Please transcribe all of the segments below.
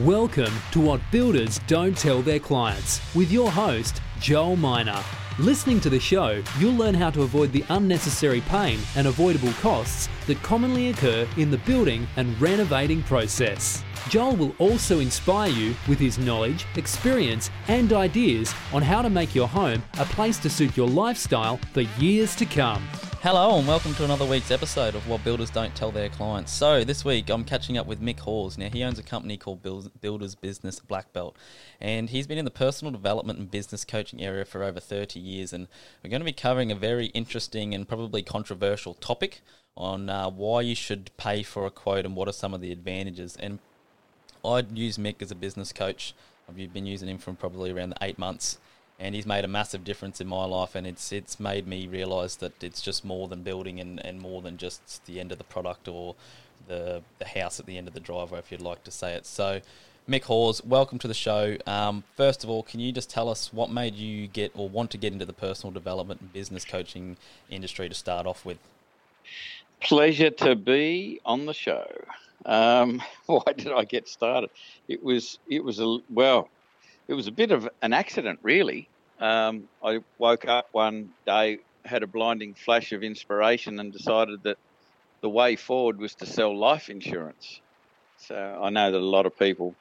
Welcome to What Builders Don't Tell Their Clients with your host, Joel Miner. Listening to the show, you'll learn how to avoid the unnecessary pain and avoidable costs that commonly occur in the building and renovating process. Joel will also inspire you with his knowledge, experience, and ideas on how to make your home a place to suit your lifestyle for years to come. Hello and welcome to another week's episode of What Builders Don't Tell Their Clients. So this week I'm catching up with Mick Hawes. Now he owns a company called Builders Business Black Belt, and he's been in the personal development and business coaching area for over 30 years. And we're going to be covering a very interesting and probably controversial topic on uh, why you should pay for a quote and what are some of the advantages. And I'd use Mick as a business coach. I've been using him for probably around eight months and he's made a massive difference in my life and it's it's made me realize that it's just more than building and, and more than just the end of the product or the the house at the end of the driveway if you'd like to say it so Mick Hawes, welcome to the show. Um, first of all, can you just tell us what made you get or want to get into the personal development and business coaching industry to start off with? Pleasure to be on the show. Um, why did I get started? It was it was a well, it was a bit of an accident, really. Um, I woke up one day, had a blinding flash of inspiration, and decided that the way forward was to sell life insurance. So I know that a lot of people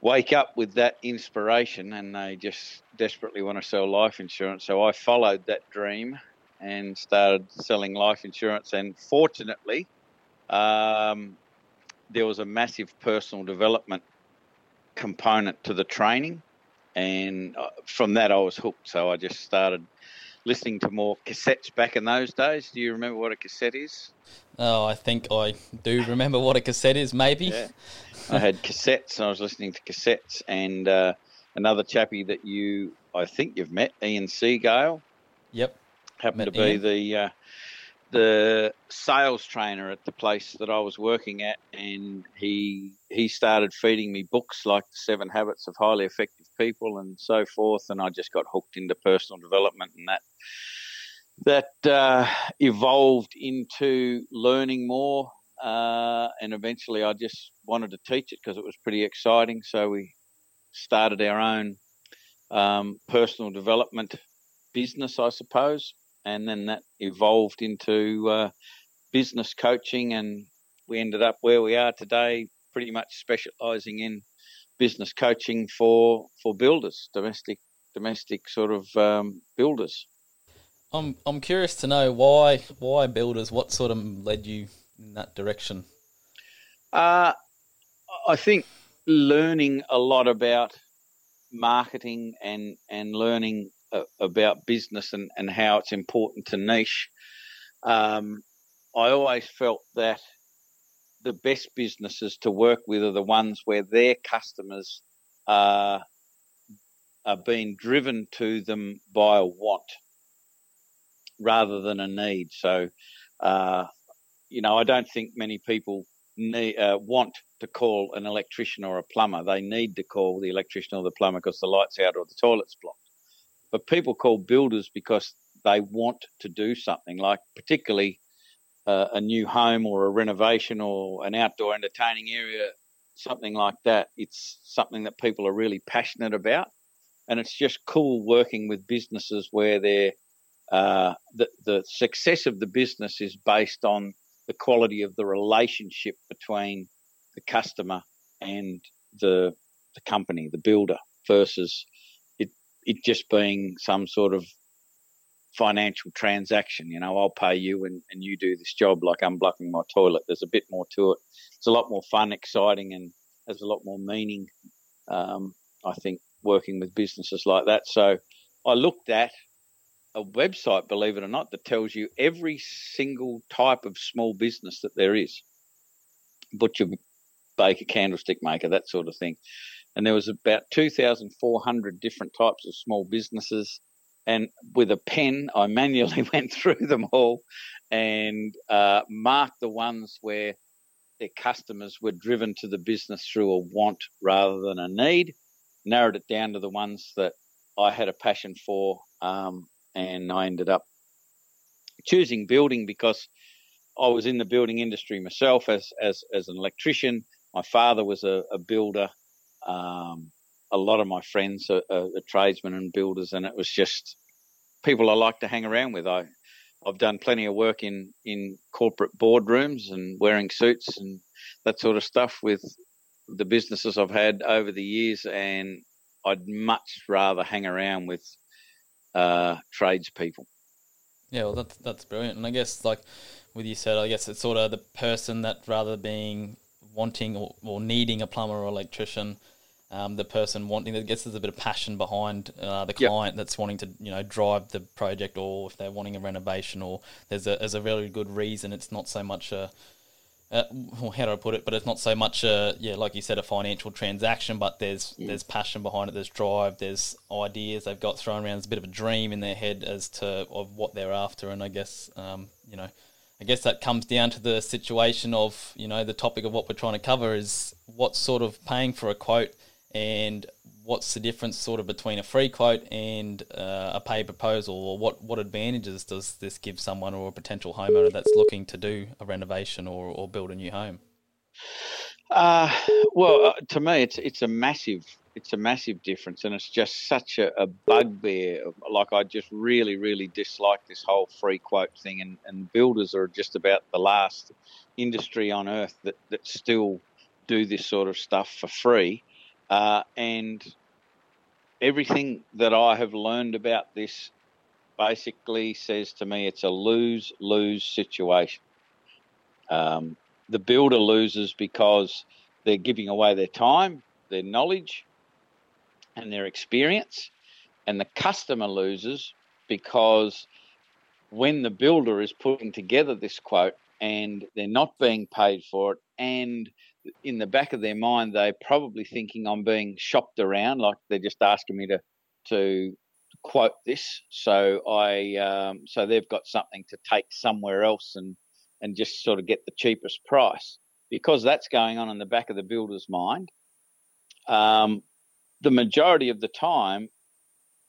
wake up with that inspiration and they just desperately want to sell life insurance. So I followed that dream and started selling life insurance. And fortunately, um, there was a massive personal development component to the training, and uh, from that I was hooked. So I just started listening to more cassettes back in those days. Do you remember what a cassette is? Oh, I think I do remember what a cassette is. Maybe. Yeah. I had cassettes, and I was listening to cassettes, and uh, another chappie that you, I think you've met, Ian Seagale. Yep. Happened met to be Ian. the uh, the sales trainer at the place that I was working at, and he he started feeding me books like the Seven Habits of Highly Effective People and so forth, and I just got hooked into personal development, and that that uh, evolved into learning more, uh, and eventually I just wanted to teach it because it was pretty exciting. So we started our own um, personal development business, I suppose and then that evolved into uh, business coaching, and we ended up where we are today, pretty much specialising in business coaching for for builders, domestic domestic sort of um, builders. I'm I'm curious to know why why builders. What sort of led you in that direction? Uh, I think learning a lot about marketing and and learning about business and, and how it's important to niche. Um, I always felt that the best businesses to work with are the ones where their customers are, are being driven to them by a want rather than a need. So, uh, you know, I don't think many people need, uh, want to call an electrician or a plumber. They need to call the electrician or the plumber because the light's out or the toilet's blocked but people call builders because they want to do something, like particularly uh, a new home or a renovation or an outdoor entertaining area, something like that. It's something that people are really passionate about, and it's just cool working with businesses where they're uh, the the success of the business is based on the quality of the relationship between the customer and the the company, the builder, versus it just being some sort of financial transaction. You know, I'll pay you and, and you do this job like unblocking my toilet. There's a bit more to it. It's a lot more fun, exciting, and has a lot more meaning. Um, I think working with businesses like that. So I looked at a website, believe it or not, that tells you every single type of small business that there is butcher, baker, candlestick maker, that sort of thing and there was about 2,400 different types of small businesses. And with a pen, I manually went through them all and uh, marked the ones where their customers were driven to the business through a want rather than a need. Narrowed it down to the ones that I had a passion for, um, and I ended up choosing building because I was in the building industry myself as as as an electrician my father was a, a builder. Um, a lot of my friends are, are, are, tradesmen and builders, and it was just people I like to hang around with. I I've done plenty of work in in corporate boardrooms and wearing suits and that sort of stuff with the businesses I've had over the years, and I'd much rather hang around with uh, tradespeople. Yeah, well, that's that's brilliant, and I guess like with you said, I guess it's sort of the person that rather being wanting or, or needing a plumber or electrician, um, the person wanting that gets there's a bit of passion behind uh, the client yep. that's wanting to you know drive the project, or if they're wanting a renovation, or there's a there's a very good reason. It's not so much a uh, well, how do I put it? But it's not so much a yeah, like you said, a financial transaction. But there's yeah. there's passion behind it. There's drive. There's ideas they've got thrown around. There's a bit of a dream in their head as to of what they're after. And I guess um, you know I guess that comes down to the situation of, you know, the topic of what we're trying to cover is what sort of paying for a quote and what's the difference sort of between a free quote and uh, a paid proposal or what, what advantages does this give someone or a potential homeowner that's looking to do a renovation or, or build a new home? Uh, well, uh, to me, it's it's a massive it's a massive difference, and it's just such a, a bugbear. Like I just really, really dislike this whole free quote thing, and, and builders are just about the last industry on earth that that still do this sort of stuff for free, uh, and everything that I have learned about this basically says to me it's a lose lose situation. Um, the builder loses because they're giving away their time, their knowledge, and their experience, and the customer loses because when the builder is putting together this quote and they're not being paid for it, and in the back of their mind they're probably thinking I'm being shopped around, like they're just asking me to to quote this, so I um, so they've got something to take somewhere else and and just sort of get the cheapest price because that's going on in the back of the builder's mind. Um, the majority of the time,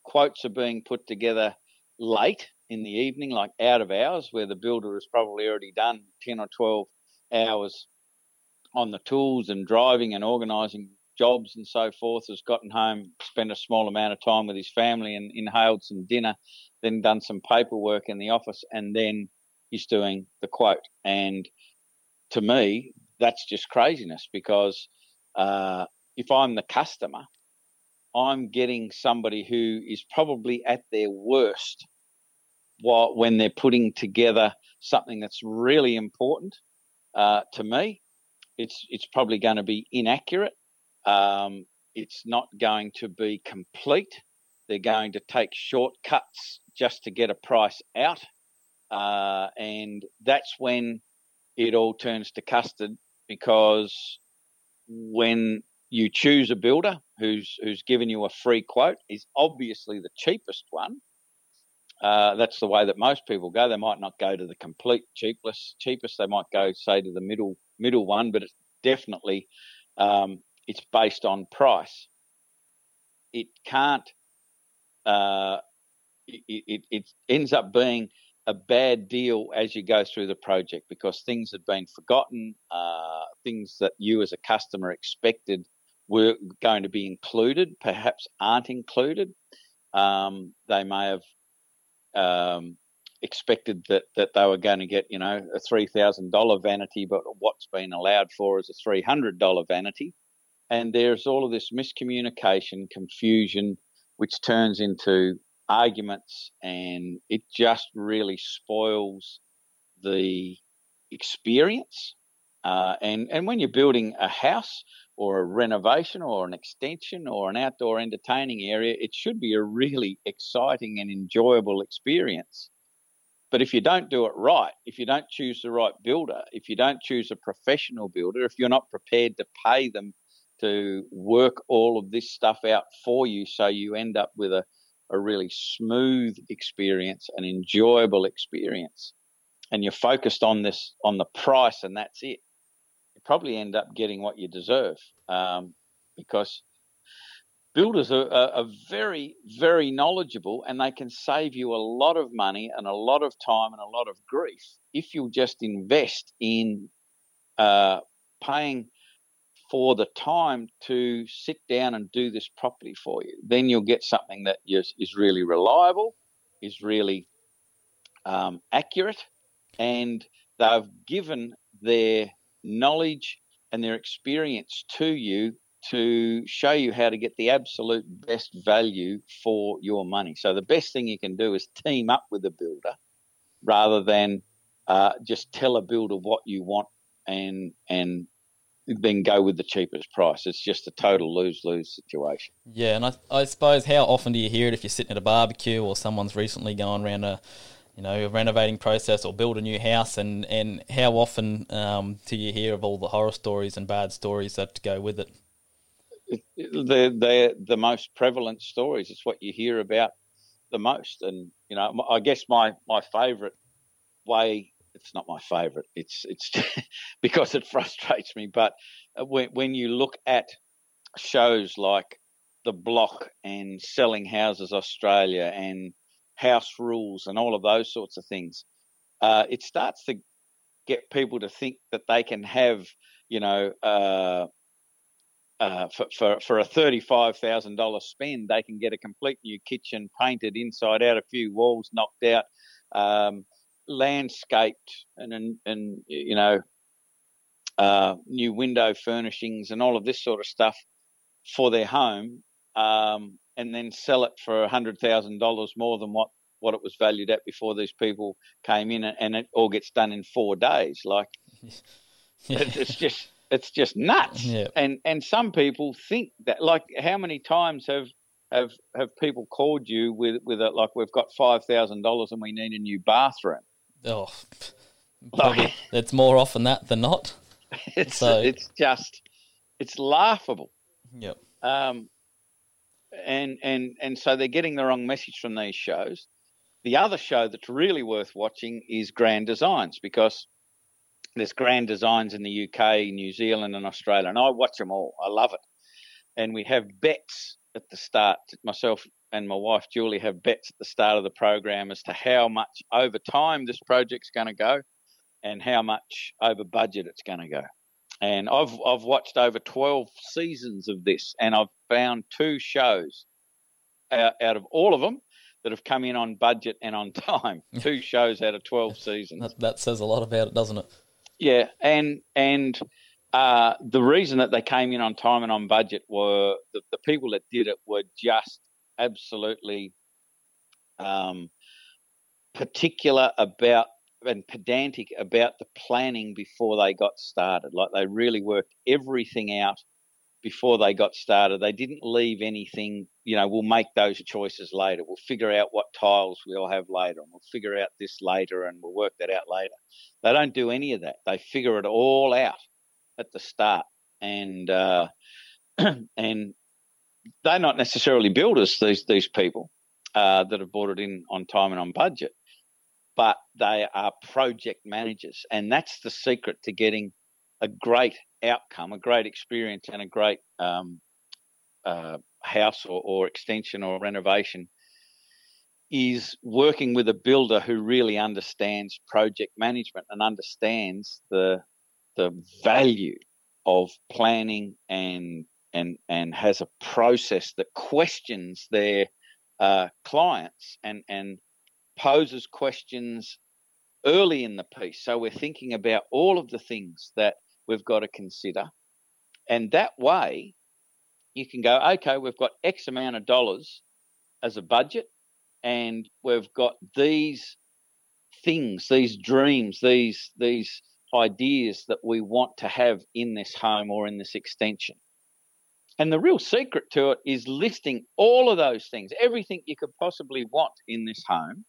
quotes are being put together late in the evening, like out of hours, where the builder has probably already done 10 or 12 hours on the tools and driving and organising jobs and so forth, has gotten home, spent a small amount of time with his family and inhaled some dinner, then done some paperwork in the office, and then he's doing the quote. And to me, that's just craziness because uh, if I'm the customer, I'm getting somebody who is probably at their worst while, when they're putting together something that's really important uh, to me. It's it's probably going to be inaccurate. Um, it's not going to be complete. They're going to take shortcuts just to get a price out, uh, and that's when it all turns to custard because when you choose a builder who's who's given you a free quote is obviously the cheapest one. Uh, that's the way that most people go. They might not go to the complete cheapest. Cheapest. They might go say to the middle middle one, but it's definitely um, it's based on price. It can't. Uh, it, it, it ends up being a bad deal as you go through the project because things have been forgotten, uh, things that you as a customer expected were going to be included, perhaps aren't included. Um, they may have um, expected that, that they were going to get, you know, a three thousand dollar vanity, but what's been allowed for is a three hundred dollar vanity. And there's all of this miscommunication, confusion, which turns into arguments, and it just really spoils the experience. Uh, and and when you're building a house, or a renovation or an extension or an outdoor entertaining area, it should be a really exciting and enjoyable experience. But if you don't do it right, if you don't choose the right builder, if you don't choose a professional builder, if you're not prepared to pay them to work all of this stuff out for you so you end up with a, a really smooth experience, an enjoyable experience, and you're focused on this on the price and that's it, you probably end up getting what you deserve um, because builders are, are, are, very, very knowledgeable and they can save you a lot of money and a lot of time and a lot of grief if you just invest in uh, paying for the time to sit down and do this properly for you. Then you'll get something that is, is really reliable, is really um, accurate, and they've given their knowledge and their experience to you to show you how to get the absolute best value for your money. So the best thing you can do is team up with a builder rather than uh, just tell a builder what you want and and then go with the cheapest price. It's just a total lose lose situation. Yeah, and I, I suppose how often do you hear it if you're sitting at a barbecue or someone's recently gone around a you know, a renovating process or build a new house, and, and how often um, do you hear of all the horror stories and bad stories that go with it? They're, they're the most prevalent stories. It's what you hear about the most. And, you know, I guess my, my favourite way, it's not my favourite, it's, it's because it frustrates me, but uh, when, when you look at shows like The Block and Selling Houses Australia and house rules and all of those sorts of things, uh, it starts to get people to think that they can have, you know, uh, uh, for, for, for a $35,000 spend, they can get a complete new kitchen painted inside out, a few walls knocked out, um, landscaped, and, and, and you know, uh, new window furnishings and all of this sort of stuff for their home um, and then sell it for $100,000 more than what, what it was valued at before these people came in, and it all gets done in four days. Like, yeah. it's just it's just nuts. Yeah. And and some people think that like how many times have have have people called you with with a like we've got five thousand dollars and we need a new bathroom. Oh, probably it's more often that than not. It's so. it's just it's laughable. Yep. Um, and and and so they're getting the wrong message from these shows. The other show that's really worth watching is Grand Designs because there's grand designs in the UK, New Zealand, and Australia, and I watch them all. I love it. And we have bets at the start. Myself and my wife Julie have bets at the start of the program as to how much over time this project's going to go, and how much over budget it's going to go. And I've I've watched over 12 seasons of this, and I've found two shows out, out of all of them that have come in on budget and on time. two shows out of 12 seasons. That, that says a lot about it, doesn't it? Yeah, and and uh, the reason that they came in on time and on budget were the, the people that did it were just absolutely um, particular about and pedantic about the planning before they got started. Like they really worked everything out before they got started. They didn't leave anything, you know, we'll make those choices later. We'll figure out what tiles we'll have later and we'll figure out this later and we'll work that out later. They don't do any of that. They figure it all out at the start. And, uh, and they're not necessarily builders, these, these people uh, that have bought it in on time and on budget, but they are project managers. And that's the secret to getting a great outcome, a great experience, and a great um, uh, house or, or extension or renovation is working with a builder who really understands project management and understands the the value of planning and and and has a process that questions their uh, clients and and poses questions early in the piece. So we're thinking about all of the things that we've got to consider. And that way, you can go, okay, we've got X amount of dollars as a budget, and we've got these things, these dreams, these these ideas that we want to have in this home or in this extension. And the real secret to it is listing all of those things, everything you could possibly want in this home,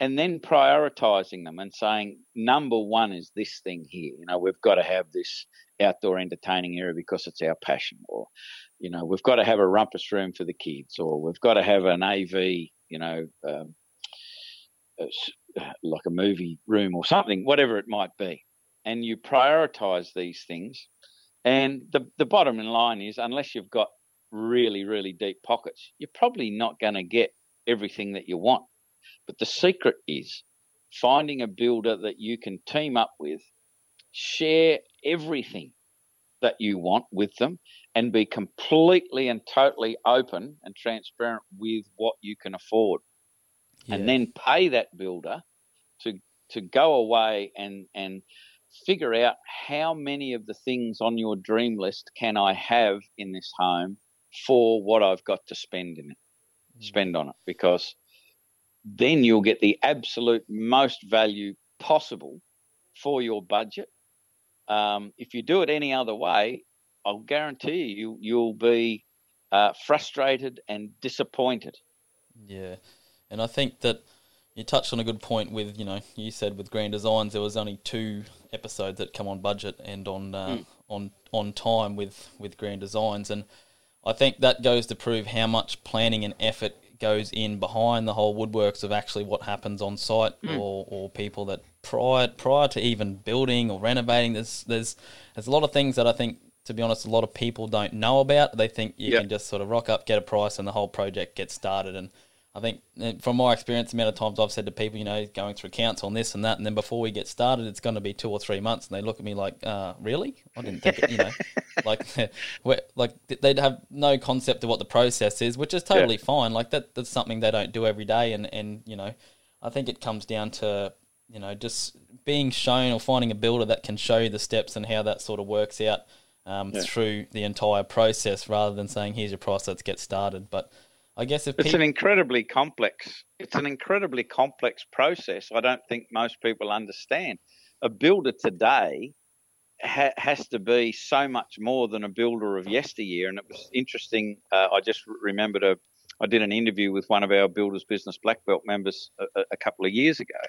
and then prioritizing them and saying number one is this thing here. You know we've got to have this outdoor entertaining area because it's our passion or you know we've got to have a rumpus room for the kids or we've got to have an av you know um, like a movie room or something whatever it might be. And you prioritize these things. And the, the bottom line is unless you've got really really deep pockets you're probably not going to get everything that you want but the secret is finding a builder that you can team up with, share everything that you want with them and be completely and totally open and transparent with what you can afford. Yeah. And then pay that builder to to go away and and figure out how many of the things on your dream list can I have in this home for what I've got to spend in it, mm. spend on it, because then you'll get the absolute most value possible for your budget. Um, if you do it any other way, I'll guarantee you you'll be uh, frustrated and disappointed. Yeah, and I think that you touched on a good point with you know you said with Grand Designs there was only two episodes that come on budget and on uh, mm. on on time with with Grand Designs, and I think that goes to prove how much planning and effort goes in behind the whole woodworks of actually what happens on site mm. or, or people that prior prior to even building or renovating there's there's there's a lot of things that I think to be honest a lot of people don't know about they think you yep. can just sort of rock up get a price and the whole project gets started and I think eh, from my experience, the amount of times I've said to people, you know, going through accounts on this and that, and then before we get started, it's going to be two or three months, and they look at me like, uh, "Really? I didn't think it." You know, like, like they'd have no concept of what the process is, which is totally yeah. fine. Like that, that's something they don't do every day, and and you know, I think it comes down to you know just being shown or finding a builder that can show you the steps and how that sort of works out um, yeah. through the entire process, rather than saying, "Here's your price, let's get started." But I guess if it's an incredibly complex, it's an incredibly complex process. I don't think most people understand. A builder today ha- has to be so much more than a builder of yesteryear. And it was interesting. Uh, I just remembered a, I did an interview with one of our builders business black belt members a, a couple of years ago,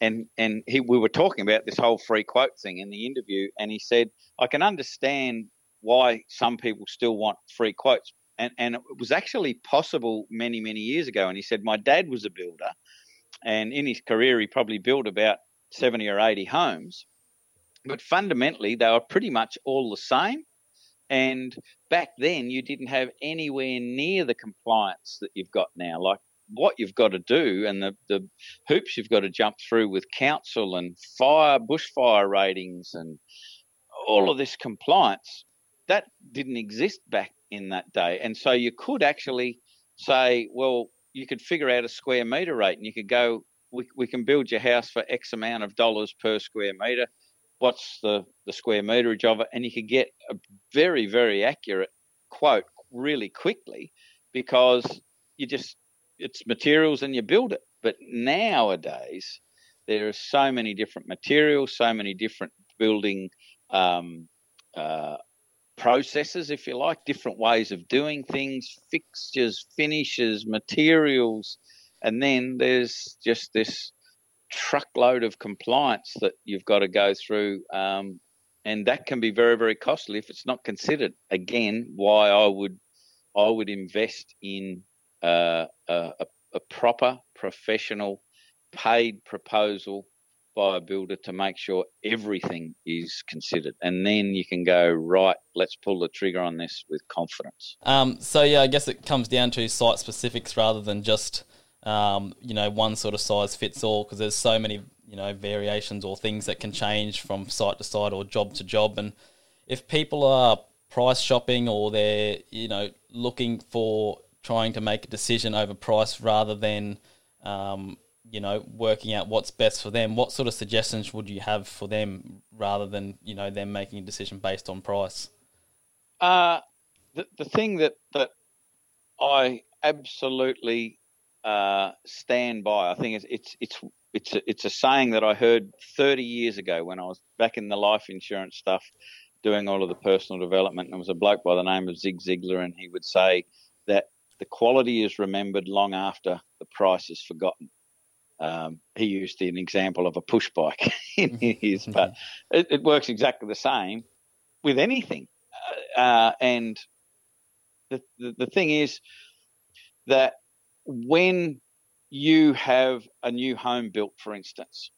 and and he, we were talking about this whole free quote thing in the interview, and he said I can understand why some people still want free quotes and, and it was actually possible many, many years ago. And he said, My dad was a builder, and in his career, he probably built about 70 or 80 homes. But fundamentally, they were pretty much all the same. And back then, you didn't have anywhere near the compliance that you've got now. Like what you've got to do and the, the hoops you've got to jump through with council and fire, bushfire ratings and all of this compliance, that didn't exist back in that day. And so you could actually say, well, you could figure out a square meter rate and you could go, we, we can build your house for X amount of dollars per square meter. What's the, the square meterage of it? And you could get a very, very accurate quote really quickly because you just, it's materials and you build it. But nowadays, there are so many different materials, so many different building um, uh, processes, if you like, different ways of doing things, fixtures, finishes, materials, and then there's just this truckload of compliance that you've got to go through, um, and that can be very, very costly if it's not considered. Again, why I would I would invest in uh, a, a proper, professional, paid proposal by a builder to make sure everything is considered. And then you can go, right, let's pull the trigger on this with confidence. Um, so, yeah, I guess it comes down to site specifics rather than just, um, you know, one sort of size fits all because there's so many, you know, variations or things that can change from site to site or job to job. And if people are price shopping or they're, you know, looking for trying to make a decision over price rather than, um, you know, working out what's best for them, what sort of suggestions would you have for them rather than, you know, them making a decision based on price? Uh, the, the thing that, that I absolutely uh, stand by, I think it's, it's, it's, it's, a, it's a saying that I heard 30 years ago when I was back in the life insurance stuff, doing all of the personal development. And there was a bloke by the name of Zig Ziglar, and he would say that the quality is remembered long after the price is forgotten. Um, he used an example of a push bike in his, but it, it, works exactly the same with anything. Uh, uh, and the, the, the thing is that when you have a new home built, for instance,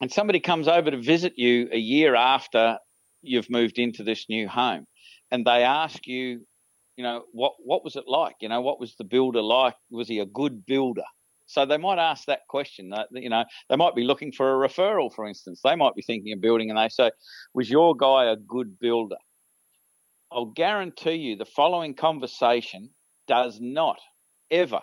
and somebody comes over to visit you a year after you've moved into this new home, and they ask you, you know, what what was it like? You know, what was the builder like? Was he a good builder? So they might ask that question. That you know, they might be looking for a referral, for instance. They might be thinking of building, and they say, "Was your guy a good builder?" I'll guarantee you, the following conversation does not ever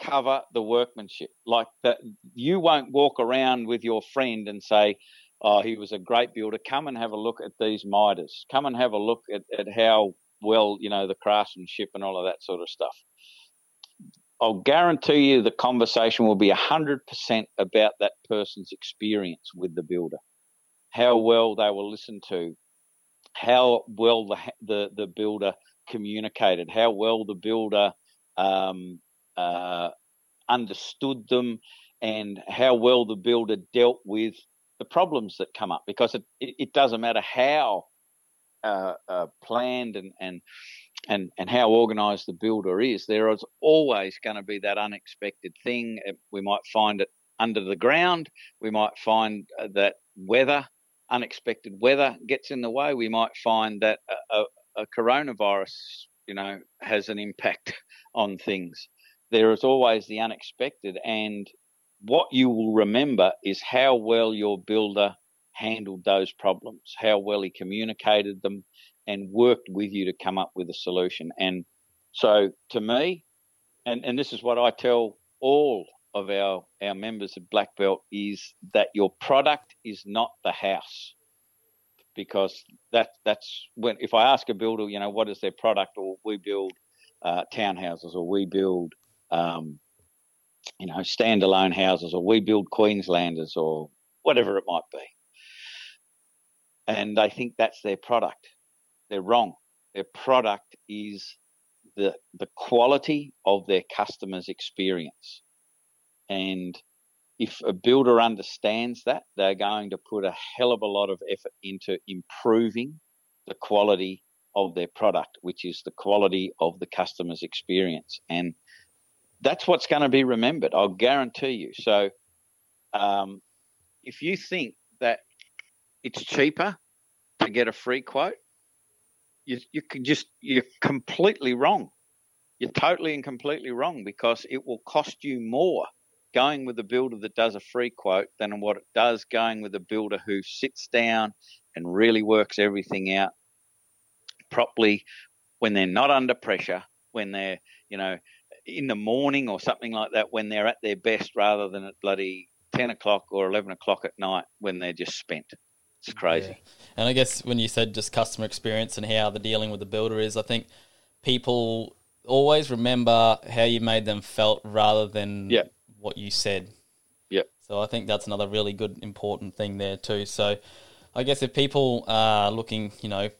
cover the workmanship. Like that, you won't walk around with your friend and say, "Oh, he was a great builder. Come and have a look at these miters. Come and have a look at, at how well you know the craftsmanship and all of that sort of stuff." I'll guarantee you the conversation will be 100% about that person's experience with the builder, how well they were listened to, how well the, the, the builder communicated, how well the builder um, uh, understood them, and how well the builder dealt with the problems that come up. Because it, it, doesn't matter how uh, uh, planned and, and and and how organised the builder is, there is always going to be that unexpected thing. We might find it under the ground. We might find uh, that weather, unexpected weather, gets in the way. We might find that a, a coronavirus, you know, has an impact on things. There is always the unexpected, and what you will remember is how well your builder handled those problems, how well he communicated them, and worked with you to come up with a solution. And so to me, and, and this is what I tell all of our, our members of Black Belt is that your product is not the house. Because that that's when if I ask a builder, you know, what is their product, or we build uh, townhouses, or we build, um, you know, standalone houses, or we build Queenslanders, or whatever it might be, and they think that's their product they're wrong. Their product is the the quality of their customers' experience. And if a builder understands that, they're going to put a hell of a lot of effort into improving the quality of their product, which is the quality of the customer's experience. And that's what's going to be remembered, I'll guarantee you. So um, if you think that it's cheaper to get a free quote, you you can just you're completely wrong. You're totally and completely wrong because it will cost you more going with a builder that does a free quote than what it does going with a builder who sits down and really works everything out properly when they're not under pressure, when they're, you know, in the morning or something like that, when they're at their best rather than at bloody 10 o'clock or 11 o'clock at night when they're just spent. It's crazy. Yeah. And I guess when you said just customer experience and how the dealing with the builder is, I think people always remember how you made them felt rather than yeah. what you said. Yeah. So I think that's another really good important thing there too. So I guess if people are looking, you know,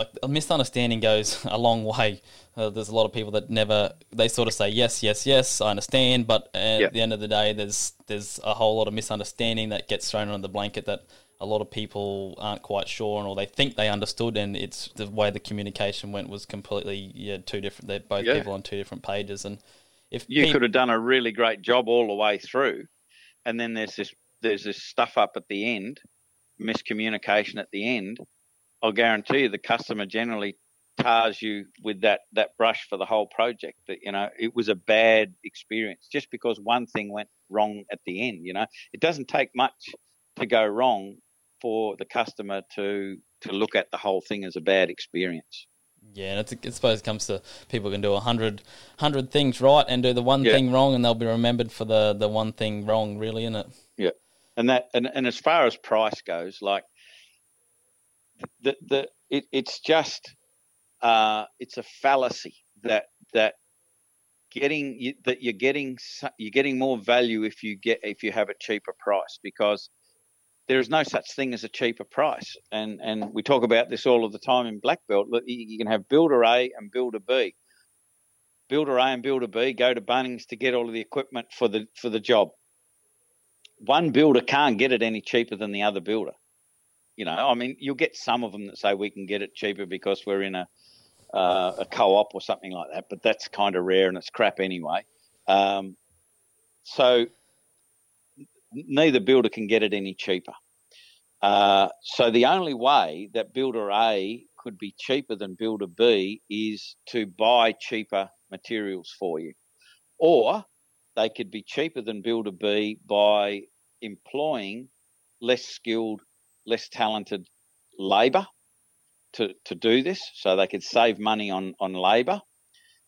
like a misunderstanding goes a long way. Uh, there's a lot of people that never they sort of say yes, yes, yes, I understand, but at yep. the end of the day, there's there's a whole lot of misunderstanding that gets thrown under the blanket that a lot of people aren't quite sure, and or they think they understood, and it's the way the communication went was completely yeah two different. They're both yeah. people on two different pages, and if you could have done a really great job all the way through, and then there's this there's this stuff up at the end, miscommunication at the end. I'll guarantee you the customer generally tars you with that that brush for the whole project. That you know it was a bad experience just because one thing went wrong at the end. You know it doesn't take much to go wrong for the customer to to look at the whole thing as a bad experience. Yeah, and it's, I suppose it comes to people can do a hundred hundred things right and do the one yeah. thing wrong, and they'll be remembered for the the one thing wrong, really, isn't it? Yeah, and that and, and as far as price goes, like the the it, it's just uh, it's a fallacy that that getting that you're getting you're getting more value if you get if you have a cheaper price because there is no such thing as a cheaper price. And and we talk about this all of the time in Black Belt. You can have builder A and builder B. Builder A and builder B go to Bunnings to get all of the equipment for the for the job. One builder can't get it any cheaper than the other builder. You know, I mean, you'll get some of them that say we can get it cheaper because we're in a uh, a co-op or something like that, but that's kind of rare and it's crap anyway. Um, so neither builder can get it any cheaper. Uh, so the only way that builder A could be cheaper than builder B is to buy cheaper materials for you, or they could be cheaper than Builder B by employing less skilled, less talented labour to, to do this. So they could save money on, on labour,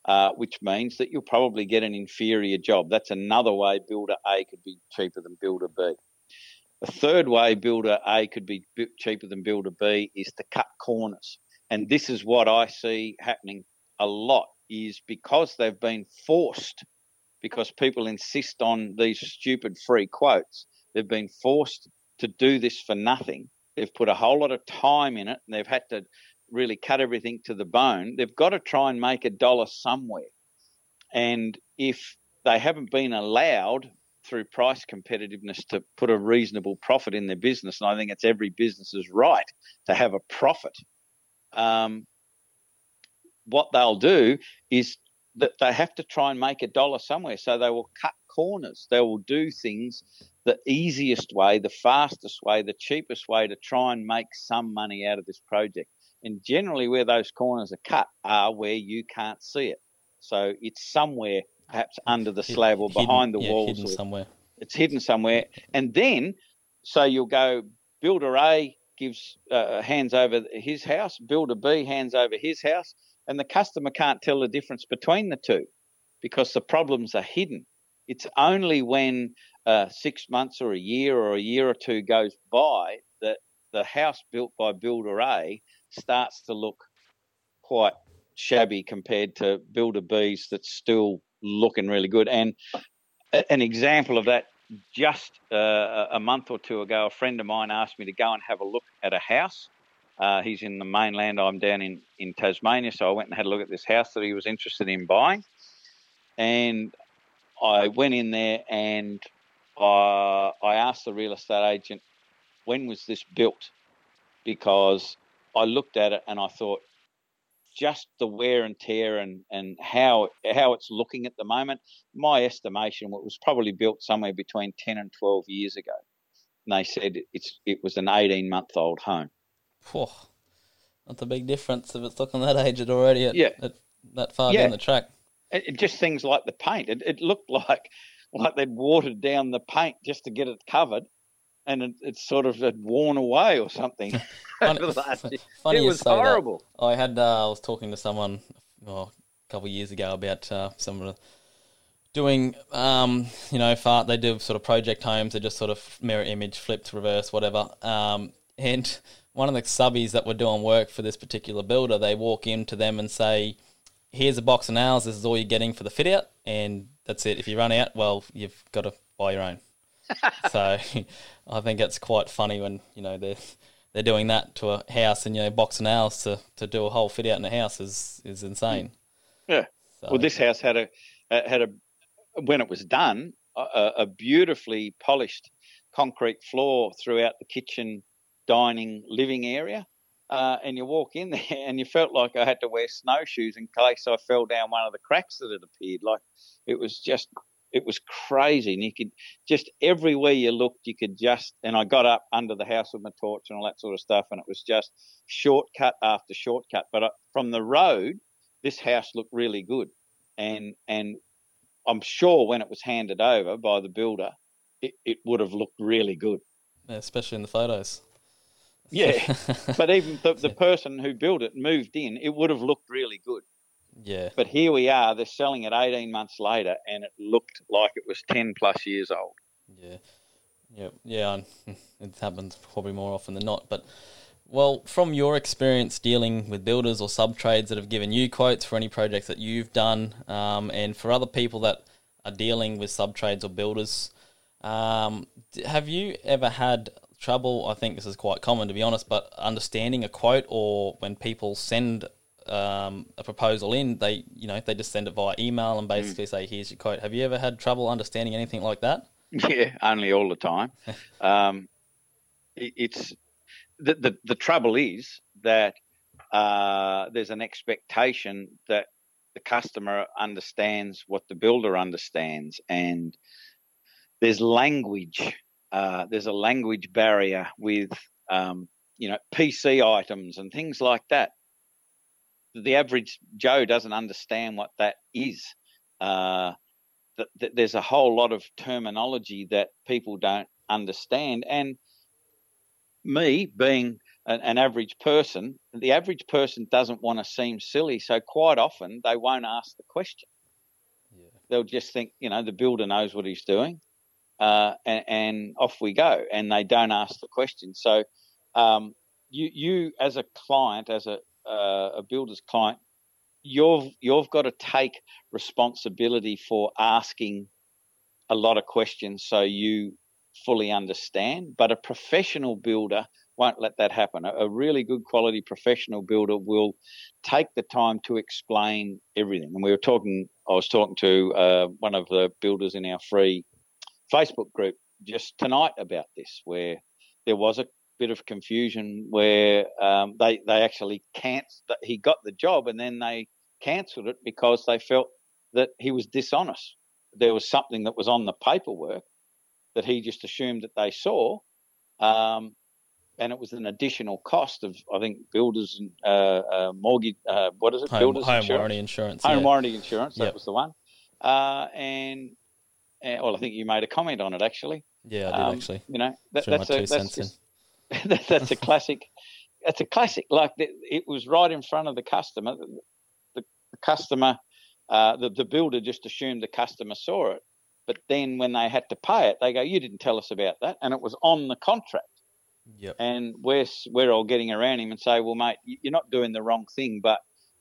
uh, which means that you'll probably get an inferior job. That's another way Builder A could be cheaper than Builder B. The third way Builder A could be cheaper than Builder B is to cut corners. And this is what I see happening a lot is because they've been forced, because people insist on these stupid free quotes, they've been forced to do this for nothing. They've put a whole lot of time in it and they've had to really cut everything to the bone. They've got to try and make a dollar somewhere. And if they haven't been allowed through price competitiveness to put a reasonable profit in their business, and I think it's every business's right to have a profit. Um, what they'll do is that they have to try and make a dollar somewhere, so they will cut corners. They will do things the easiest way, the fastest way, the cheapest way to try and make some money out of this project. And generally, where those corners are cut are where you can't see it. So it's somewhere, perhaps under the slab or behind the yeah, walls. Hidden somewhere. It's hidden somewhere. And then, so you'll go, builder A gives uh, hands over his house, builder B hands over his house, and the customer can't tell the difference between the two because the problems are hidden. It's only when uh, six months or a year or a year or two goes by that the house built by builder A starts to look quite shabby compared to builder B's that's still looking really good. And an example of that, just uh, a month or two ago, a friend of mine asked me to go and have a look at a house. Uh, he's in the mainland. I'm down in, in Tasmania, so I went and had a look at this house that he was interested in buying. And I went in there and uh, I asked the real estate agent, when was this built? Because I looked at it and I thought, just the wear and tear and, and how how it's looking at the moment, my estimation it was probably built somewhere between ten and twelve years ago. And they said it's it was an eighteen month old home. Whew. That's a big difference if it's looking that aged already at, yeah. At that far yeah. down the track. It, it just things like the paint. It, it looked like like they'd watered down the paint just to get it covered, and it, it sort of had worn away or something. Funny, funny it was say that. horrible. I had uh, I was talking to someone oh, a couple of years ago about uh, some of the doing um, you know fart they do sort of project homes they just sort of mirror image flipped reverse whatever um, and one of the subbies that were doing work for this particular builder they walk into them and say here's a box of nails this is all you're getting for the fit out and that's it if you run out well you've got to buy your own so I think it's quite funny when you know they're they're doing that to a house and you know box of nails to, to do a whole fit out in a house is is insane. Yeah. So, Well, this house had a uh, had a when it was done a, a beautifully polished concrete floor throughout the kitchen, dining, living area. Uh, and you walk in there and you felt like I had to wear snowshoes in case I fell down one of the cracks that had appeared. Like it was just, it was crazy. And you could just everywhere you looked, you could just, and I got up under the house with my torch and all that sort of stuff. And it was just shortcut after shortcut. But uh, from the road, this house looked really good. And, and I'm sure when it was handed over by the builder, it, it would have looked really good. yeah, especially in the photos. Yeah, but even the, the person who built it moved in, it would have looked really good. yeah, But here we are, they're selling it 18 months later, and it looked like it was 10 plus years old. yeah, yeah, yeah. It happens probably more often than not. But well, from your experience dealing with builders or sub trades that have given you quotes for any projects that you've done, um, and for other people that are dealing with sub trades or builders, um, have you ever had trouble? I think this is quite common to be honest, but understanding a quote or when people send um, a proposal in, they you know they just send it via email and basically say, "Here's your quote." Have you ever had trouble understanding anything like that? Yeah, only all the time. um, it, it's the, the the trouble is that uh, there's an expectation that the customer understands what the builder understands, and there's language. Uh, there's a language barrier with um, you know PC items and things like that. The average Joe doesn't understand what that is. Uh, th- th- there's a whole lot of terminology that people don't understand. And me being an, an average person, the average person doesn't want to seem silly, so quite often they won't ask the question. Yeah. They'll just think, you know, the builder knows what he's doing, uh, and, and, off we go, and they don't ask the question. So, um, you, you as a client, as a, uh, a builder's client, you've you've got to take responsibility for asking a lot of questions so you fully understand. But a professional builder won't let that happen. A, really good quality professional builder will take the time to explain everything. And we were talking, I was talking to uh, one of the builders in our free Facebook group just tonight about this, where there was a bit of confusion where um, they they actually can't. He got the job and then they cancelled it because they felt that he was dishonest. There was something that was on the paperwork that he just assumed that they saw, um, and it was an additional cost of I think builders and uh, uh, mortgage. Uh, what is it? Home, builders home insurance? warranty insurance. Home yeah. warranty insurance. That Yep. was the one. Uh, and well, I think you made a comment on it actually. Yeah, I did Um, actually. You know, that, that's a that's just, that, that's a classic. That's a classic. Like the, it was right in front of the customer. The, the, the customer, uh, the the builder just assumed the customer saw it, but then when they had to pay it, they go, "You didn't tell us about that," and it was on the contract. Yep. And we're we're all getting around him and say, "Well, mate, you're not doing the wrong thing, but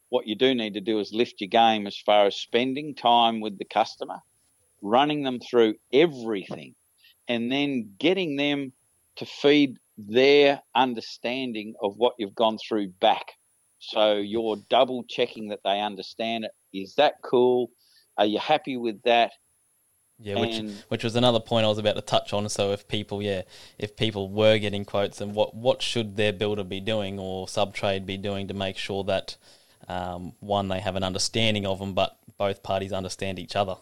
what you do need to do is lift your game as far as spending time with the customer, running them through everything, and then getting them to feed their understanding of what you've gone through back. So you're double checking that they understand it. Is that cool? Are you happy with that? Yeah, which and which was another point I was about to touch on. So if people, yeah, if people were getting quotes, and what what should their builder be doing or sub trade be doing to make sure that um, one they have an understanding of them, but both parties understand each other.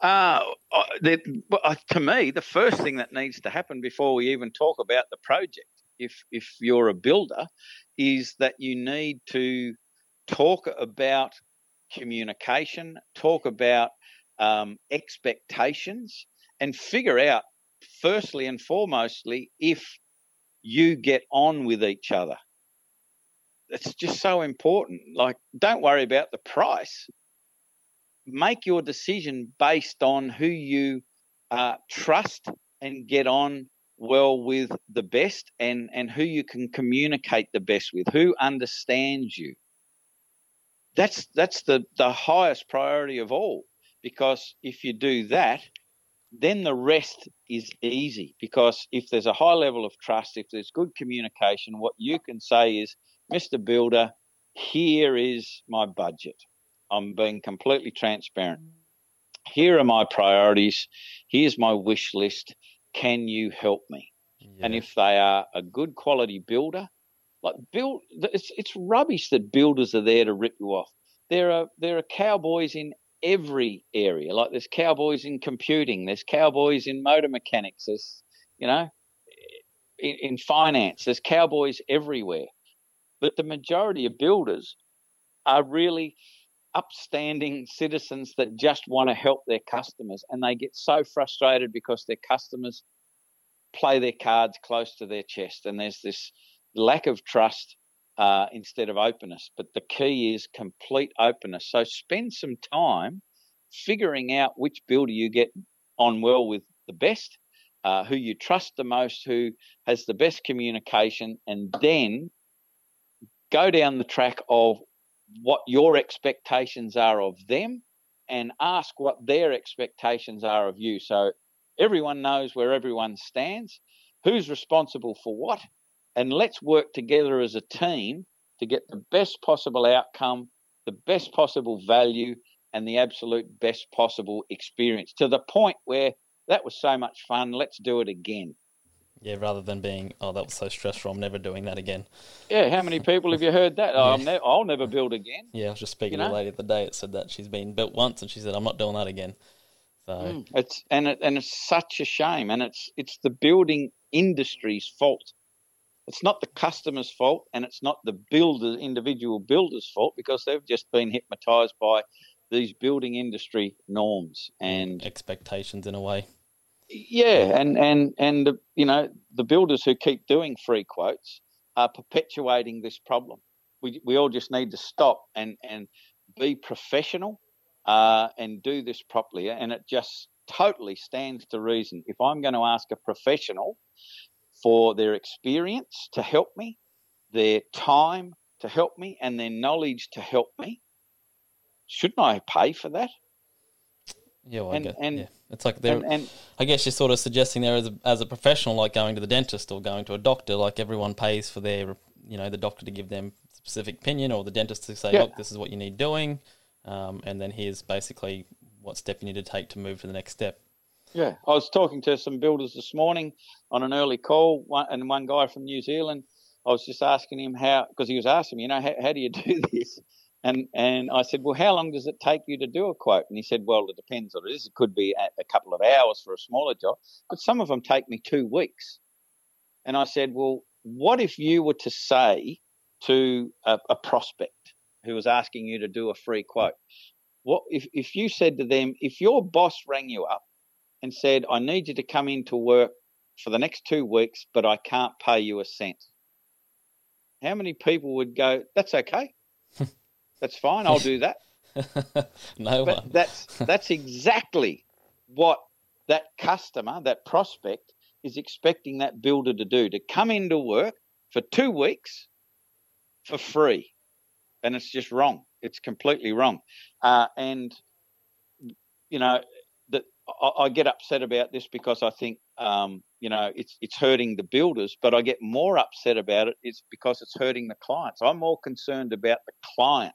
Uh, uh, the, uh, to me, the first thing that needs to happen before we even talk about the project, if if you're a builder, is that you need to talk about communication, talk about um, expectations, and figure out firstly and foremostly if you get on with each other. It's just so important. Like, don't worry about the price make your decision based on who you uh, trust and get on well with the best and, and who you can communicate the best with, who understands you. That's that's the, the highest priority of all. Because if you do that, then the rest is easy. Because if there's a high level of trust, if there's good communication, what you can say is, Mr. Builder, here is my budget. I'm being completely transparent. Here are my priorities. Here's my wish list. Can you help me? And if they are a good quality builder, like build, it's it's rubbish that builders are there to rip you off. There are there are cowboys in every area. Like there's cowboys in computing. There's cowboys in motor mechanics. There's you know in, in finance. There's cowboys everywhere. But the majority of builders are really upstanding citizens that just want to help their customers and they get so frustrated because their customers play their cards close to their chest and there's this lack of trust uh, instead of openness. But the key is complete openness. So spend some time figuring out which builder you get on well with the best uh, who you trust the most who has the best communication and then go down the track of what your expectations are of them and ask what their expectations are of you. So everyone knows where everyone stands, who's responsible for what, and let's work together as a team to get the best possible outcome, the best possible value, and the absolute best possible experience to the point where that was so much fun. Let's do it again. Yeah, rather than being, oh, that was so stressful, I'm never doing that again. Yeah, how many people have you heard that? Oh, I'm ne- I'll never build again. Yeah, I was just speaking You to a know? lady the day that said that she's been built once, and she said, I'm not doing that again. So Mm, It's and it, and it's such a shame, and it's it's the building industry's fault. It's not the customer's fault, and it's not the builder individual builder's fault because they've just been hypnotised by these building industry norms and expectations in a way. Yeah, and and and the, you know the builders who keep doing free quotes are perpetuating this problem. We we all just need to stop and and be professional uh, and do this properly. And it just totally stands to reason. If I'm going to ask a professional for their experience to help me, their time to help me, and their knowledge to help me, shouldn't I pay for that? Yeah, well, and, I guess, and, yeah. It's like they're. And, and, I guess you're sort of suggesting there as a, as a professional, like going to the dentist or going to a doctor, like everyone pays for their, you know, the doctor to give them specific opinion or the dentist to say, yeah. look, this is what you need doing, um, and then here's basically what step you need to take to move to the next step. Yeah, I was talking to some builders this morning on an early call, one, and one guy from New Zealand. I was just asking him how, because he was asking me, you know, how, how do you do this? And and I said, well, how long does it take you to do a quote? And he said, well, it depends on it is. It could be a, couple of hours for a smaller job, but some of them take me two weeks. And I said, well, what if you were to say to a, a prospect who was asking you to do a free quote, what if if you said to them, if your boss rang you up and said, I need you to come into work for the next two weeks, but I can't pay you a cent. How many people would go, That's okay. That's fine. I'll do that. no but one. that's that's exactly what that customer, that prospect, is expecting that builder to do to come into work for two weeks for free, and it's just wrong. It's completely wrong, uh, and you know I, I, get upset about this because I think um, you know it's it's hurting the builders, but I get more upset about it is because it's hurting the clients. I'm more concerned about the client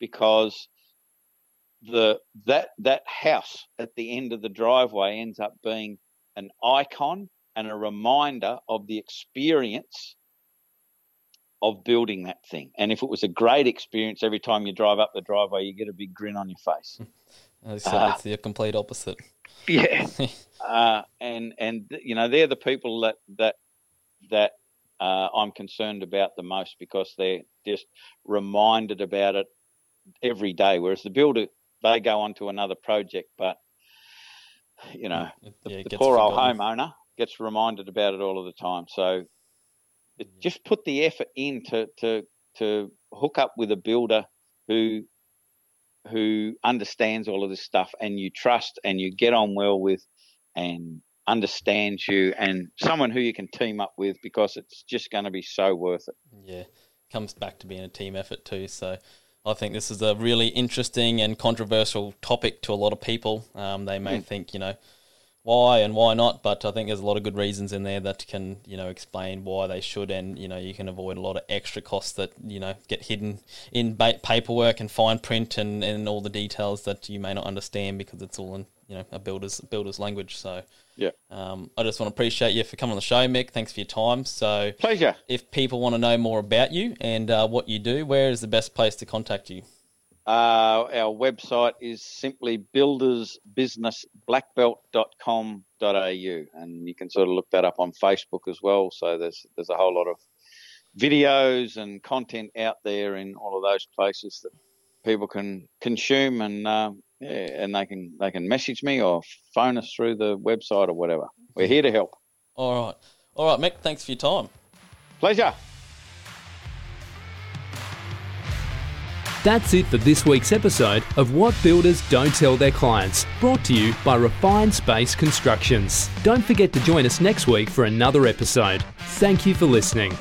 because the that that house at the end of the driveway ends up being an icon and a reminder of the experience of building that thing. And if it was a great experience every time you drive up the driveway, you get a big grin on your face. so uh, it's the complete opposite. Yeah, uh, and and you know they're the people that that that uh, I'm concerned about the most because they're just reminded about it every day. Whereas the builder, they go on to another project, but you know, the, yeah, the poor forgotten. old homeowner gets reminded about it all of the time. So just put the effort in to, to, to hook up with a builder who who understands all of this stuff and you trust and you get on well with and understands you and someone who you can team up with because it's just going to be so worth it. Yeah, comes back to being a team effort too. So I think this is a really interesting and controversial topic to a lot of people. Um, they may mm. think, you know, why and why not, but I think there's a lot of good reasons in there that can, you know, explain why they should, and you know, you can avoid a lot of extra costs that you know get hidden in ba- paperwork and fine print and, and all the details that you may not understand because it's all in you know a builder's builder's language. So yeah, um, I just want to appreciate you for coming on the show, Mick. Thanks for your time. So pleasure. If people want to know more about you and uh, what you do, where is the best place to contact you? Uh, our website is simply buildersbusinessblackbelt.com.au, and you can sort of look that up on Facebook as well. So there's there's a whole lot of videos and content out there in all of those places that people can consume and uh, yeah, and they can they can message me or phone us through the website or whatever. We're here to help. All right, all right, Mick. Thanks for your time. Pleasure. That's it for this week's episode of What Builders Don't Tell Their Clients, brought to you by Refined Space Constructions. Don't forget to join us next week for another episode. Thank you for listening.